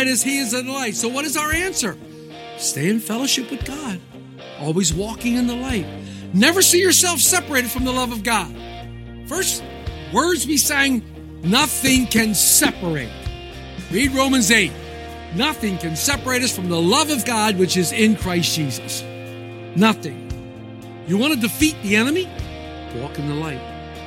Light as He is in the light. So, what is our answer? Stay in fellowship with God, always walking in the light. Never see yourself separated from the love of God. First words we sang, nothing can separate. Read Romans 8. Nothing can separate us from the love of God which is in Christ Jesus. Nothing. You want to defeat the enemy? Walk in the light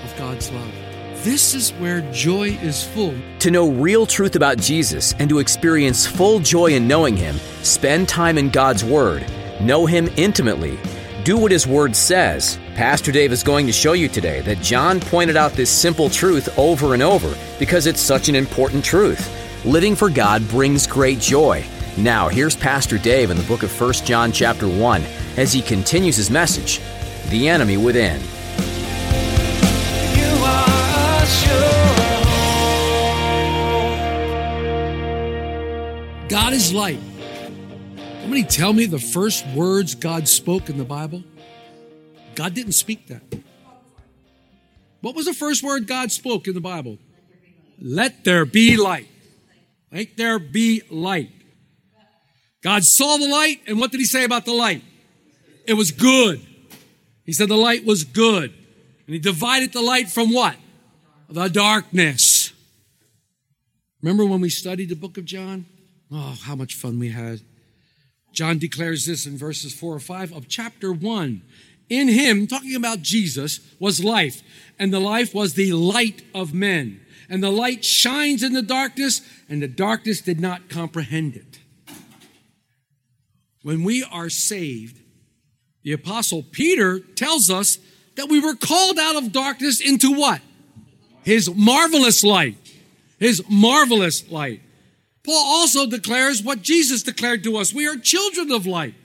of God's love. This is where joy is full. To know real truth about Jesus and to experience full joy in knowing Him, spend time in God's Word. Know Him intimately. Do what His Word says. Pastor Dave is going to show you today that John pointed out this simple truth over and over because it's such an important truth. Living for God brings great joy. Now, here's Pastor Dave in the book of 1 John chapter 1 as he continues his message, The Enemy Within. God is light. Somebody tell me the first words God spoke in the Bible? God didn't speak that. What was the first word God spoke in the Bible? Let there be light. Let there be light. God saw the light, and what did he say about the light? It was good. He said the light was good. And he divided the light from what? The darkness. Remember when we studied the book of John? Oh, how much fun we had. John declares this in verses 4 or 5 of chapter 1. In him, talking about Jesus, was life, and the life was the light of men. And the light shines in the darkness, and the darkness did not comprehend it. When we are saved, the apostle Peter tells us that we were called out of darkness into what? His marvelous light. His marvelous light. Paul also declares what Jesus declared to us. We are children of light.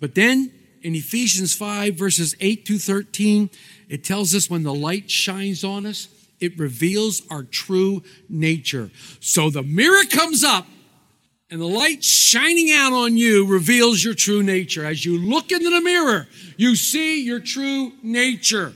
But then in Ephesians 5, verses 8 to 13, it tells us when the light shines on us, it reveals our true nature. So the mirror comes up and the light shining out on you reveals your true nature. As you look into the mirror, you see your true nature.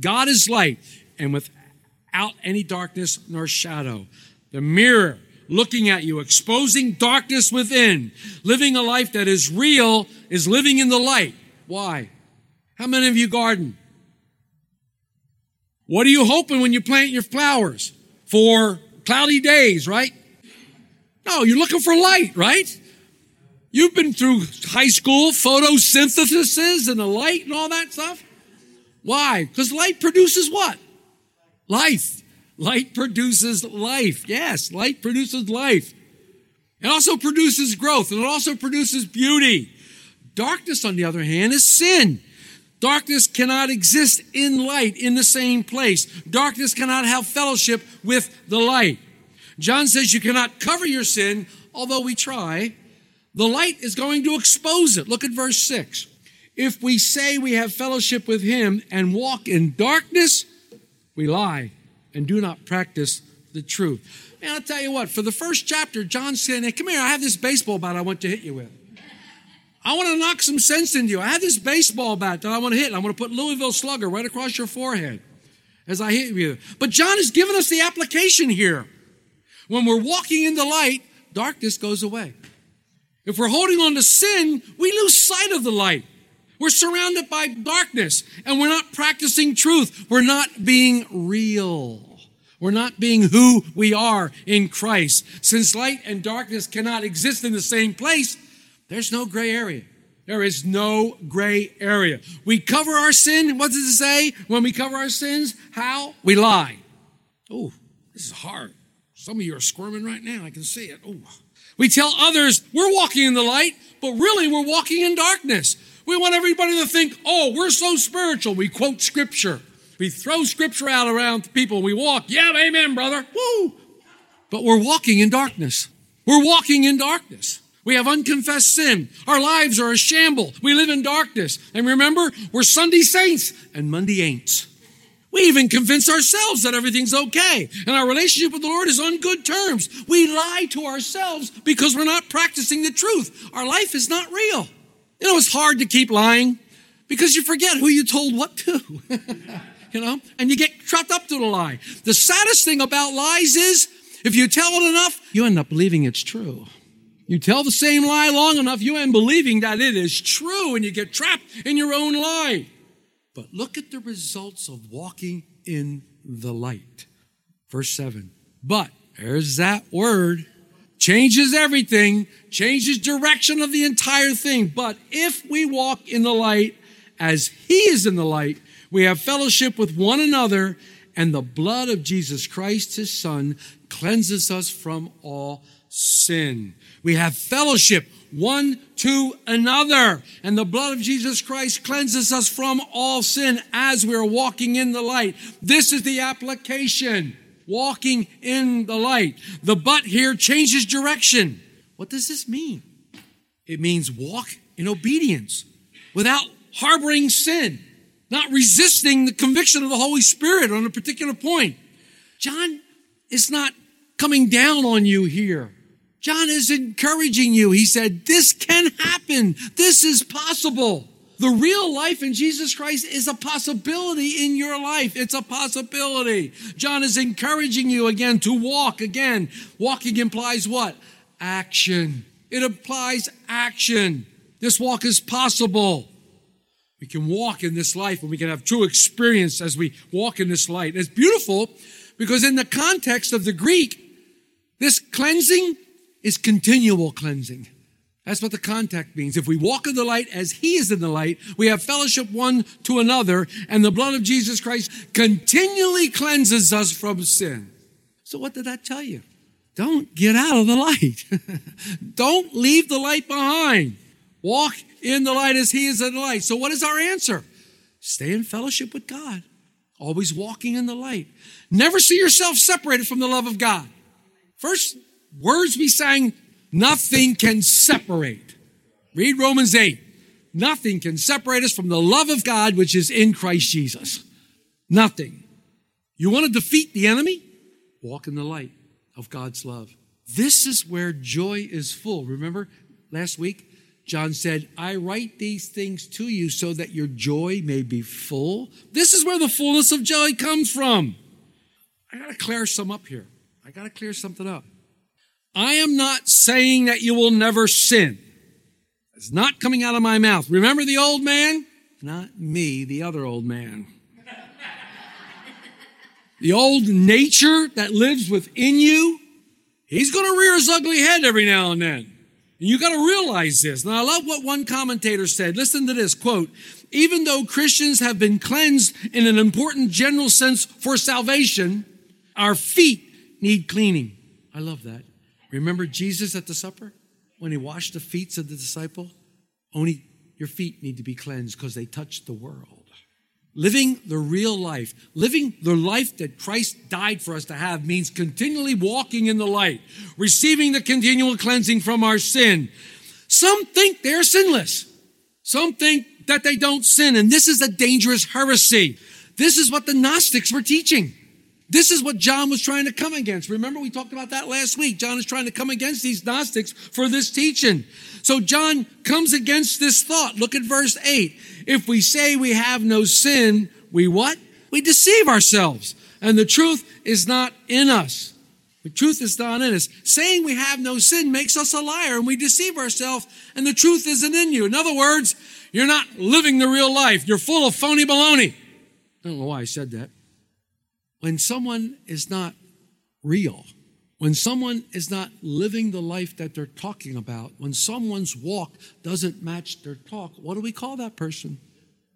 God is light and without any darkness nor shadow. The mirror looking at you, exposing darkness within, living a life that is real, is living in the light. Why? How many of you garden? What are you hoping when you plant your flowers? For cloudy days, right? No, you're looking for light, right? You've been through high school photosynthesis and the light and all that stuff. Why? Because light produces what? Life. Light produces life. Yes, light produces life. It also produces growth and it also produces beauty. Darkness, on the other hand, is sin. Darkness cannot exist in light in the same place. Darkness cannot have fellowship with the light. John says you cannot cover your sin, although we try. The light is going to expose it. Look at verse 6. If we say we have fellowship with him and walk in darkness, we lie and do not practice the truth. And I'll tell you what, for the first chapter, John's saying, hey, come here, I have this baseball bat I want to hit you with. I want to knock some sense into you. I have this baseball bat that I want to hit. I want to put Louisville Slugger right across your forehead as I hit you. But John has given us the application here. When we're walking in the light, darkness goes away. If we're holding on to sin, we lose sight of the light. We're surrounded by darkness and we're not practicing truth. We're not being real. We're not being who we are in Christ. Since light and darkness cannot exist in the same place, there's no gray area. There is no gray area. We cover our sin. What does it say when we cover our sins? How? We lie. Oh, this is hard. Some of you are squirming right now. I can see it. Oh, We tell others we're walking in the light, but really we're walking in darkness. We want everybody to think, oh, we're so spiritual. We quote scripture. We throw scripture out around people. We walk, yeah, amen, brother. Woo. But we're walking in darkness. We're walking in darkness. We have unconfessed sin. Our lives are a shamble. We live in darkness. And remember, we're Sunday saints and Monday ain'ts. We even convince ourselves that everything's okay and our relationship with the Lord is on good terms. We lie to ourselves because we're not practicing the truth. Our life is not real. You know, it's hard to keep lying because you forget who you told what to. you know, and you get trapped up to the lie. The saddest thing about lies is if you tell it enough, you end up believing it's true. You tell the same lie long enough, you end believing that it is true and you get trapped in your own lie. But look at the results of walking in the light. Verse 7. But, there's that word, changes everything, changes direction of the entire thing. But if we walk in the light as He is in the light, we have fellowship with one another, and the blood of Jesus Christ, His Son, cleanses us from all sin. We have fellowship one to another. And the blood of Jesus Christ cleanses us from all sin as we're walking in the light. This is the application. Walking in the light. The but here changes direction. What does this mean? It means walk in obedience without harboring sin, not resisting the conviction of the Holy Spirit on a particular point. John is not coming down on you here. John is encouraging you. He said, this can happen. This is possible. The real life in Jesus Christ is a possibility in your life. It's a possibility. John is encouraging you again to walk again. Walking implies what? Action. It implies action. This walk is possible. We can walk in this life and we can have true experience as we walk in this light. It's beautiful because in the context of the Greek, this cleansing is continual cleansing. That's what the contact means. If we walk in the light as He is in the light, we have fellowship one to another, and the blood of Jesus Christ continually cleanses us from sin. So, what did that tell you? Don't get out of the light. Don't leave the light behind. Walk in the light as He is in the light. So, what is our answer? Stay in fellowship with God, always walking in the light. Never see yourself separated from the love of God. First, words we sang, nothing can separate. Read Romans 8. Nothing can separate us from the love of God which is in Christ Jesus. Nothing. You want to defeat the enemy? Walk in the light of God's love. This is where joy is full. Remember last week? John said, I write these things to you so that your joy may be full. This is where the fullness of joy comes from. I got to clear some up here. I got to clear something up. I am not saying that you will never sin. It's not coming out of my mouth. Remember the old man? Not me, the other old man. the old nature that lives within you, he's going to rear his ugly head every now and then. And you got to realize this. Now, I love what one commentator said. Listen to this quote. Even though Christians have been cleansed in an important general sense for salvation, our feet need cleaning. I love that. Remember Jesus at the supper when he washed the feet of the disciple? Only your feet need to be cleansed because they touched the world. Living the real life, living the life that Christ died for us to have means continually walking in the light, receiving the continual cleansing from our sin. Some think they're sinless. Some think that they don't sin. And this is a dangerous heresy. This is what the Gnostics were teaching. This is what John was trying to come against. Remember, we talked about that last week. John is trying to come against these Gnostics for this teaching. So John comes against this thought. Look at verse 8. If we say we have no sin, we what? We deceive ourselves. And the truth is not in us. The truth is not in us. Saying we have no sin makes us a liar and we deceive ourselves and the truth isn't in you. In other words, you're not living the real life. You're full of phony baloney. I don't know why I said that. When someone is not real, when someone is not living the life that they're talking about, when someone's walk doesn't match their talk, what do we call that person?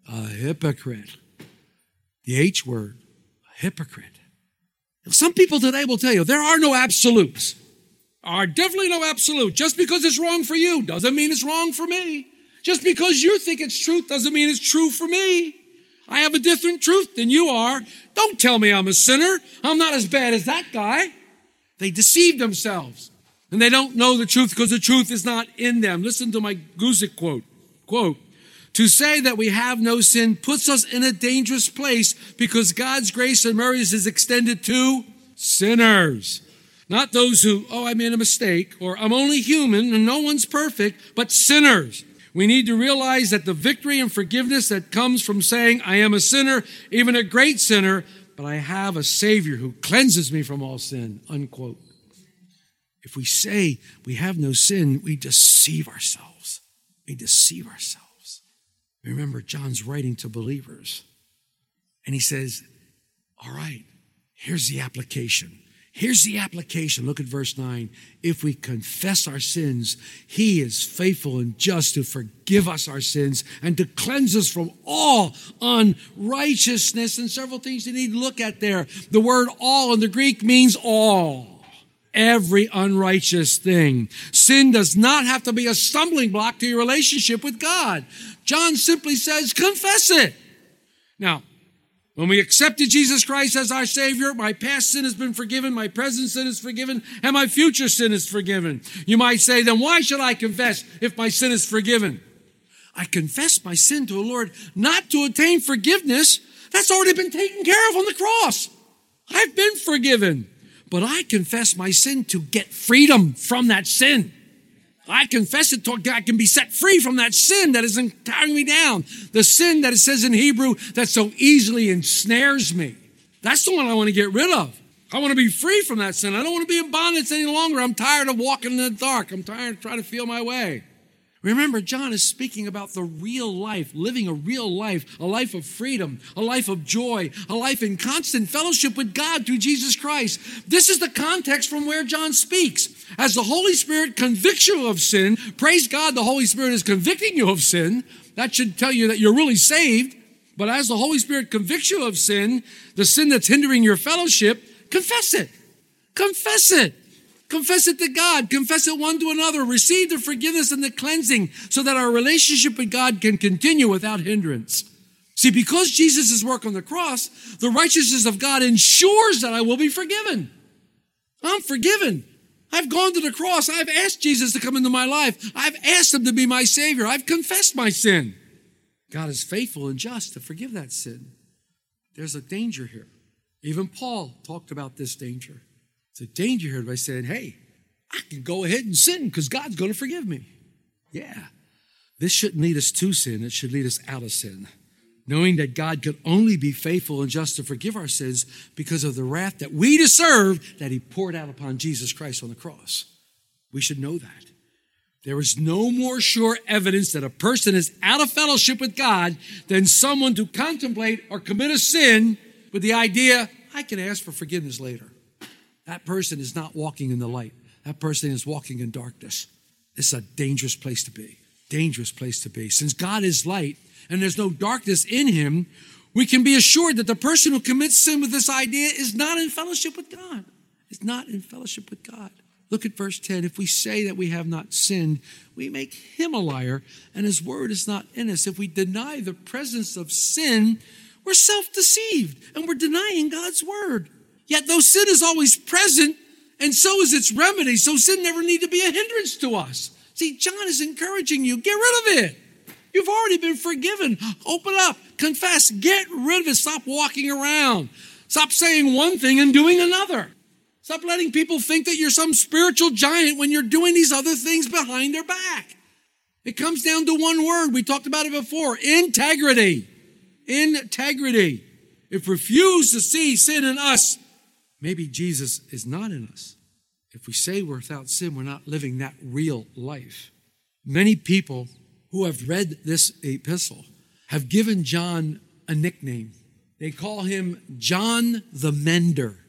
A hypocrite. The H word, a hypocrite. Some people today will tell you there are no absolutes. are definitely no absolute. Just because it's wrong for you doesn't mean it's wrong for me. Just because you think it's truth doesn't mean it's true for me. I have a different truth than you are. Don't tell me I'm a sinner. I'm not as bad as that guy. They deceive themselves and they don't know the truth because the truth is not in them. Listen to my Guzik quote. Quote, to say that we have no sin puts us in a dangerous place because God's grace and mercy is extended to sinners. Not those who, oh, I made a mistake, or I'm only human and no one's perfect, but sinners. We need to realize that the victory and forgiveness that comes from saying, I am a sinner, even a great sinner, but I have a Savior who cleanses me from all sin, unquote. If we say we have no sin, we deceive ourselves. We deceive ourselves. Remember, John's writing to believers, and he says, All right, here's the application. Here's the application. Look at verse 9. If we confess our sins, he is faithful and just to forgive us our sins and to cleanse us from all unrighteousness. And several things you need to look at there. The word all in the Greek means all every unrighteous thing. Sin does not have to be a stumbling block to your relationship with God. John simply says, confess it. Now, when we accepted Jesus Christ as our Savior, my past sin has been forgiven, my present sin is forgiven, and my future sin is forgiven. You might say, then why should I confess if my sin is forgiven? I confess my sin to the Lord not to attain forgiveness. That's already been taken care of on the cross. I've been forgiven but I confess my sin to get freedom from that sin. I confess it to God, I can be set free from that sin that is carrying me down. The sin that it says in Hebrew that so easily ensnares me. That's the one I want to get rid of. I want to be free from that sin. I don't want to be in bondage any longer. I'm tired of walking in the dark. I'm tired of trying to feel my way. Remember, John is speaking about the real life, living a real life, a life of freedom, a life of joy, a life in constant fellowship with God through Jesus Christ. This is the context from where John speaks. As the Holy Spirit convicts you of sin, praise God, the Holy Spirit is convicting you of sin. That should tell you that you're really saved. But as the Holy Spirit convicts you of sin, the sin that's hindering your fellowship, confess it. Confess it. Confess it to God. Confess it one to another. Receive the forgiveness and the cleansing so that our relationship with God can continue without hindrance. See, because Jesus' work on the cross, the righteousness of God ensures that I will be forgiven. I'm forgiven. I've gone to the cross. I've asked Jesus to come into my life. I've asked him to be my Savior. I've confessed my sin. God is faithful and just to forgive that sin. There's a danger here. Even Paul talked about this danger. It's a danger here by saying, hey, I can go ahead and sin because God's going to forgive me. Yeah. This shouldn't lead us to sin, it should lead us out of sin. Knowing that God could only be faithful and just to forgive our sins because of the wrath that we deserve that He poured out upon Jesus Christ on the cross. We should know that. There is no more sure evidence that a person is out of fellowship with God than someone to contemplate or commit a sin with the idea, I can ask for forgiveness later. That person is not walking in the light. That person is walking in darkness. It's a dangerous place to be. Dangerous place to be. Since God is light and there's no darkness in him, we can be assured that the person who commits sin with this idea is not in fellowship with God. Is not in fellowship with God. Look at verse 10. If we say that we have not sinned, we make him a liar, and his word is not in us. If we deny the presence of sin, we're self deceived and we're denying God's word. Yet though sin is always present, and so is its remedy, so sin never need to be a hindrance to us. See, John is encouraging you, get rid of it. You've already been forgiven. Open up, confess, get rid of it. Stop walking around. Stop saying one thing and doing another. Stop letting people think that you're some spiritual giant when you're doing these other things behind their back. It comes down to one word. We talked about it before integrity. Integrity. If we refuse to see sin in us, Maybe Jesus is not in us. If we say we're without sin, we're not living that real life. Many people who have read this epistle have given John a nickname. They call him John the Mender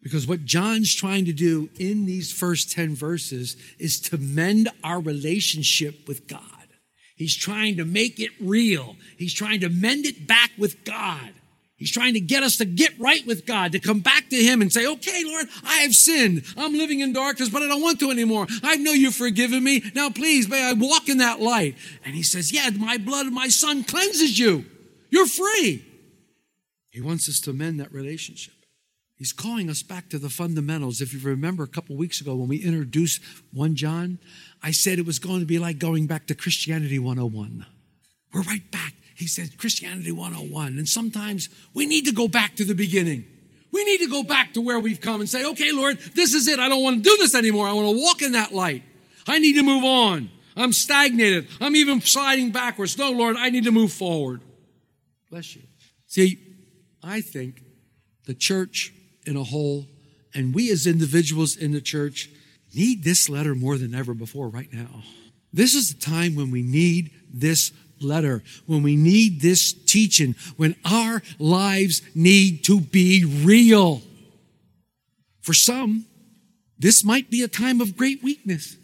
because what John's trying to do in these first 10 verses is to mend our relationship with God. He's trying to make it real. He's trying to mend it back with God. He's trying to get us to get right with God, to come back to Him and say, okay, Lord, I have sinned. I'm living in darkness, but I don't want to anymore. I know you've forgiven me. Now please, may I walk in that light? And He says, yeah, my blood my Son cleanses you. You're free. He wants us to mend that relationship. He's calling us back to the fundamentals. If you remember a couple weeks ago when we introduced 1 John, I said it was going to be like going back to Christianity 101. We're right back. He said Christianity 101. And sometimes we need to go back to the beginning. We need to go back to where we've come and say, okay, Lord, this is it. I don't want to do this anymore. I want to walk in that light. I need to move on. I'm stagnated. I'm even sliding backwards. No, Lord, I need to move forward. Bless you. See, I think the church in a whole, and we as individuals in the church need this letter more than ever before right now. This is the time when we need this letter, when we need this teaching, when our lives need to be real. For some, this might be a time of great weakness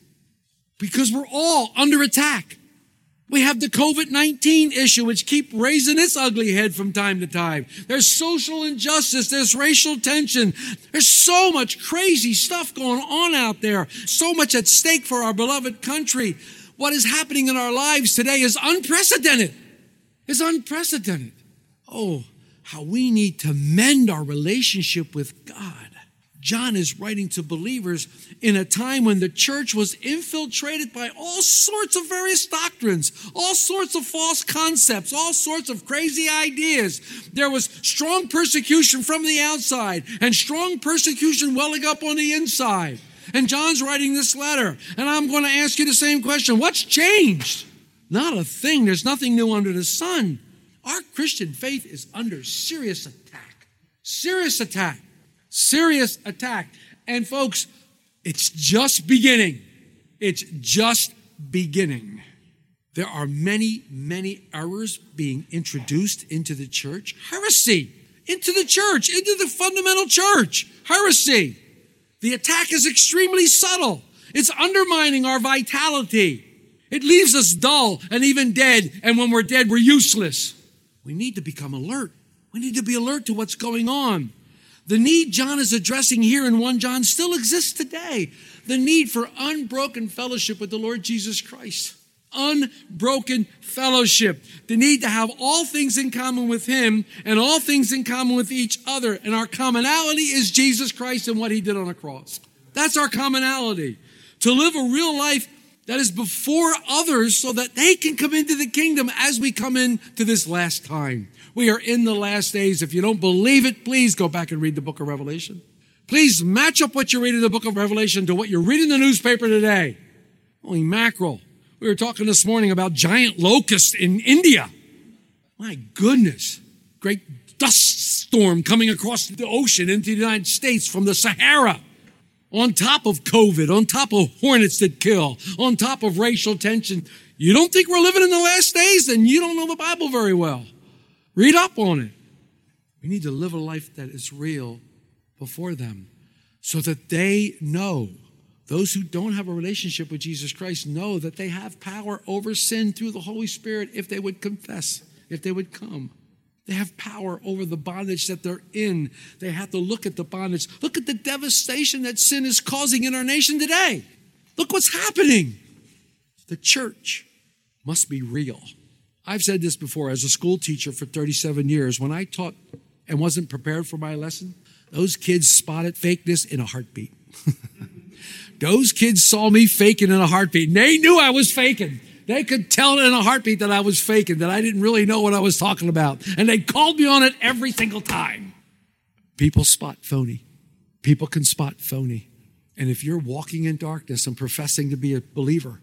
because we're all under attack. We have the COVID-19 issue, which keep raising its ugly head from time to time. There's social injustice. There's racial tension. There's so much crazy stuff going on out there. So much at stake for our beloved country. What is happening in our lives today is unprecedented. It's unprecedented. Oh, how we need to mend our relationship with God. John is writing to believers in a time when the church was infiltrated by all sorts of various doctrines, all sorts of false concepts, all sorts of crazy ideas. There was strong persecution from the outside and strong persecution welling up on the inside. And John's writing this letter, and I'm going to ask you the same question What's changed? Not a thing. There's nothing new under the sun. Our Christian faith is under serious attack. Serious attack serious attack. And folks, it's just beginning. It's just beginning. There are many, many errors being introduced into the church. Heresy into the church, into the fundamental church. Heresy. The attack is extremely subtle. It's undermining our vitality. It leaves us dull and even dead. And when we're dead, we're useless. We need to become alert. We need to be alert to what's going on. The need John is addressing here in 1 John still exists today. The need for unbroken fellowship with the Lord Jesus Christ. Unbroken fellowship. The need to have all things in common with Him and all things in common with each other. And our commonality is Jesus Christ and what He did on the cross. That's our commonality. To live a real life that is before others so that they can come into the kingdom as we come into this last time. We are in the last days. If you don't believe it, please go back and read the book of Revelation. Please match up what you read in the book of Revelation to what you read in the newspaper today. Holy mackerel. We were talking this morning about giant locusts in India. My goodness. Great dust storm coming across the ocean into the United States from the Sahara. On top of COVID, on top of hornets that kill, on top of racial tension. You don't think we're living in the last days? Then you don't know the Bible very well. Read up on it. We need to live a life that is real before them so that they know. Those who don't have a relationship with Jesus Christ know that they have power over sin through the Holy Spirit if they would confess, if they would come. They have power over the bondage that they're in. They have to look at the bondage. Look at the devastation that sin is causing in our nation today. Look what's happening. The church must be real. I've said this before as a school teacher for 37 years. When I taught and wasn't prepared for my lesson, those kids spotted fakeness in a heartbeat. those kids saw me faking in a heartbeat. They knew I was faking. They could tell in a heartbeat that I was faking, that I didn't really know what I was talking about. And they called me on it every single time. People spot phony. People can spot phony. And if you're walking in darkness and professing to be a believer,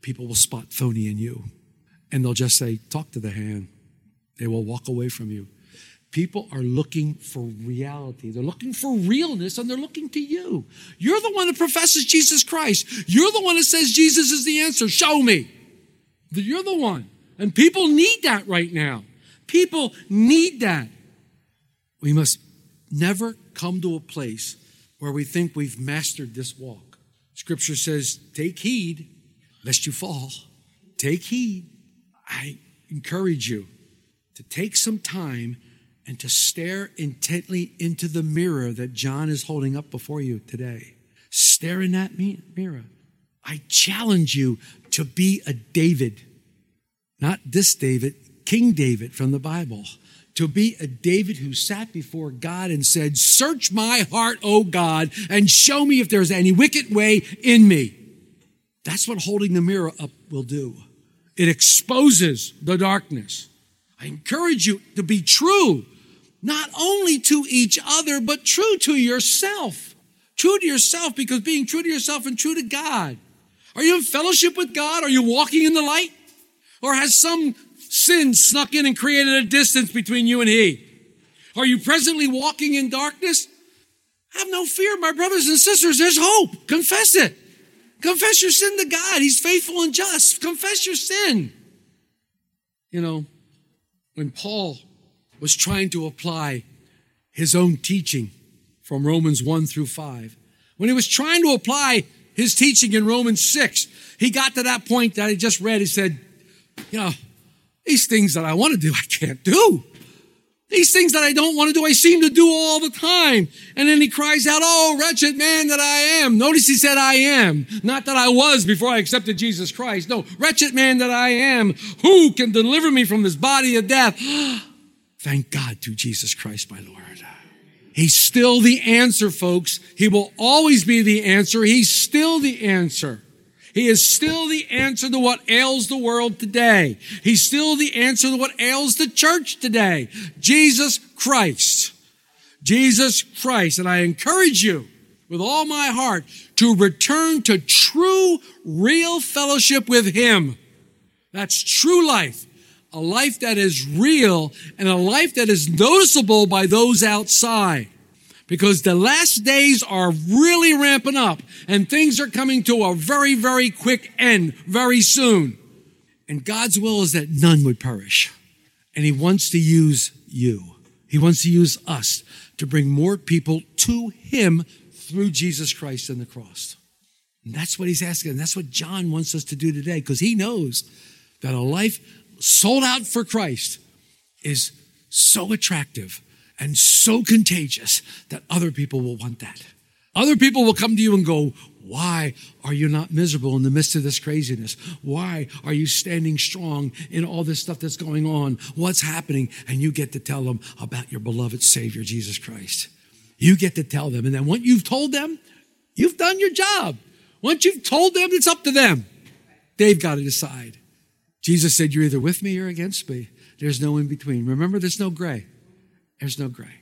people will spot phony in you and they'll just say, Talk to the hand. They will walk away from you. People are looking for reality. They're looking for realness and they're looking to you. You're the one that professes Jesus Christ. You're the one that says Jesus is the answer. Show me. You're the one. And people need that right now. People need that. We must never come to a place where we think we've mastered this walk. Scripture says, Take heed lest you fall. Take heed. I encourage you to take some time and to stare intently into the mirror that John is holding up before you today. Stare in that mirror. I challenge you to be a David, not this David, King David from the Bible, to be a David who sat before God and said, Search my heart, O God, and show me if there's any wicked way in me. That's what holding the mirror up will do. It exposes the darkness. I encourage you to be true, not only to each other, but true to yourself. True to yourself because being true to yourself and true to God. Are you in fellowship with God? Are you walking in the light? Or has some sin snuck in and created a distance between you and He? Are you presently walking in darkness? Have no fear, my brothers and sisters. There's hope. Confess it. Confess your sin to God. He's faithful and just. Confess your sin. You know, when Paul was trying to apply his own teaching from Romans 1 through 5, when he was trying to apply his teaching in Romans 6, he got to that point that I just read. He said, You know, these things that I want to do, I can't do. These things that I don't want to do, I seem to do all the time. And then he cries out, Oh, wretched man that I am. Notice he said, I am. Not that I was before I accepted Jesus Christ. No, wretched man that I am. Who can deliver me from this body of death? Thank God through Jesus Christ, my Lord. He's still the answer, folks. He will always be the answer. He's still the answer. He is still the answer to what ails the world today. He's still the answer to what ails the church today. Jesus Christ. Jesus Christ. And I encourage you with all my heart to return to true, real fellowship with Him. That's true life. A life that is real and a life that is noticeable by those outside because the last days are really ramping up and things are coming to a very, very quick end very soon. And God's will is that none would perish. And He wants to use you. He wants to use us to bring more people to Him through Jesus Christ and the cross. And that's what He's asking. And that's what John wants us to do today because he knows that a life sold out for Christ is so attractive and so contagious that other people will want that. Other people will come to you and go, why are you not miserable in the midst of this craziness? Why are you standing strong in all this stuff that's going on? What's happening? And you get to tell them about your beloved Savior, Jesus Christ. You get to tell them. And then once you've told them, you've done your job. Once you've told them, it's up to them. They've got to decide. Jesus said, You're either with me or against me. There's no in between. Remember, there's no gray. There's no gray.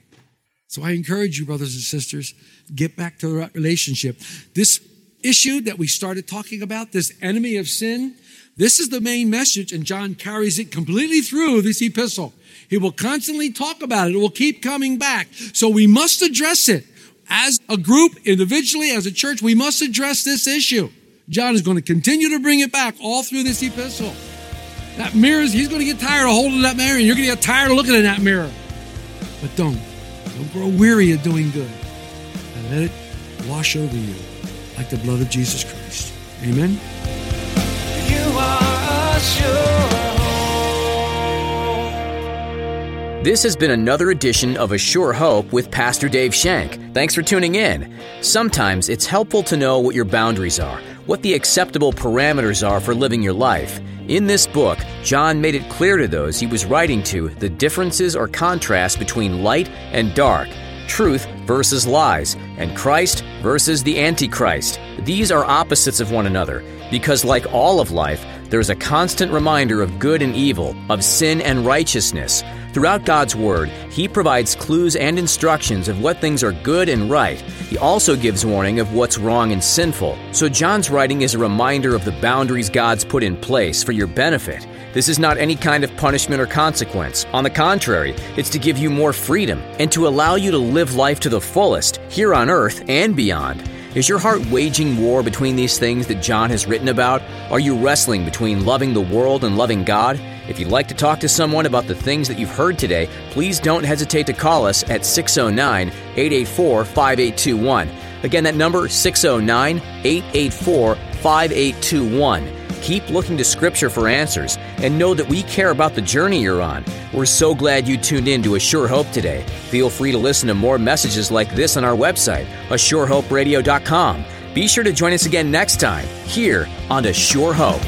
So I encourage you, brothers and sisters, get back to the relationship. This issue that we started talking about, this enemy of sin, this is the main message, and John carries it completely through this epistle. He will constantly talk about it. It will keep coming back. So we must address it. As a group, individually, as a church, we must address this issue. John is going to continue to bring it back all through this epistle. That mirror, he's going to get tired of holding that mirror, and you're going to get tired of looking in that mirror. But don't. Don't grow weary of doing good. And let it wash over you like the blood of Jesus Christ. Amen. You are sure. This has been another edition of A Sure Hope with Pastor Dave Shank. Thanks for tuning in. Sometimes it's helpful to know what your boundaries are, what the acceptable parameters are for living your life. In this book, John made it clear to those he was writing to the differences or contrasts between light and dark, truth versus lies, and Christ versus the Antichrist. These are opposites of one another because, like all of life, there's a constant reminder of good and evil, of sin and righteousness. Throughout God's Word, He provides clues and instructions of what things are good and right. He also gives warning of what's wrong and sinful. So, John's writing is a reminder of the boundaries God's put in place for your benefit. This is not any kind of punishment or consequence. On the contrary, it's to give you more freedom and to allow you to live life to the fullest, here on earth and beyond. Is your heart waging war between these things that John has written about? Are you wrestling between loving the world and loving God? If you'd like to talk to someone about the things that you've heard today, please don't hesitate to call us at 609 884 5821. Again, that number 609 884 5821. Keep looking to Scripture for answers and know that we care about the journey you're on. We're so glad you tuned in to A Sure Hope today. Feel free to listen to more messages like this on our website, ASureHopeRadio.com. Be sure to join us again next time here on A Sure Hope.